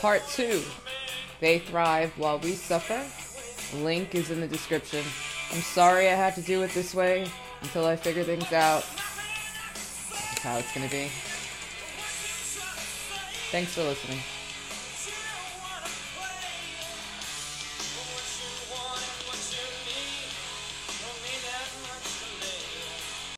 Part 2 They Thrive While We Suffer. Link is in the description. I'm sorry I had to do it this way until I figure things out. That's how it's gonna be. Thanks for listening.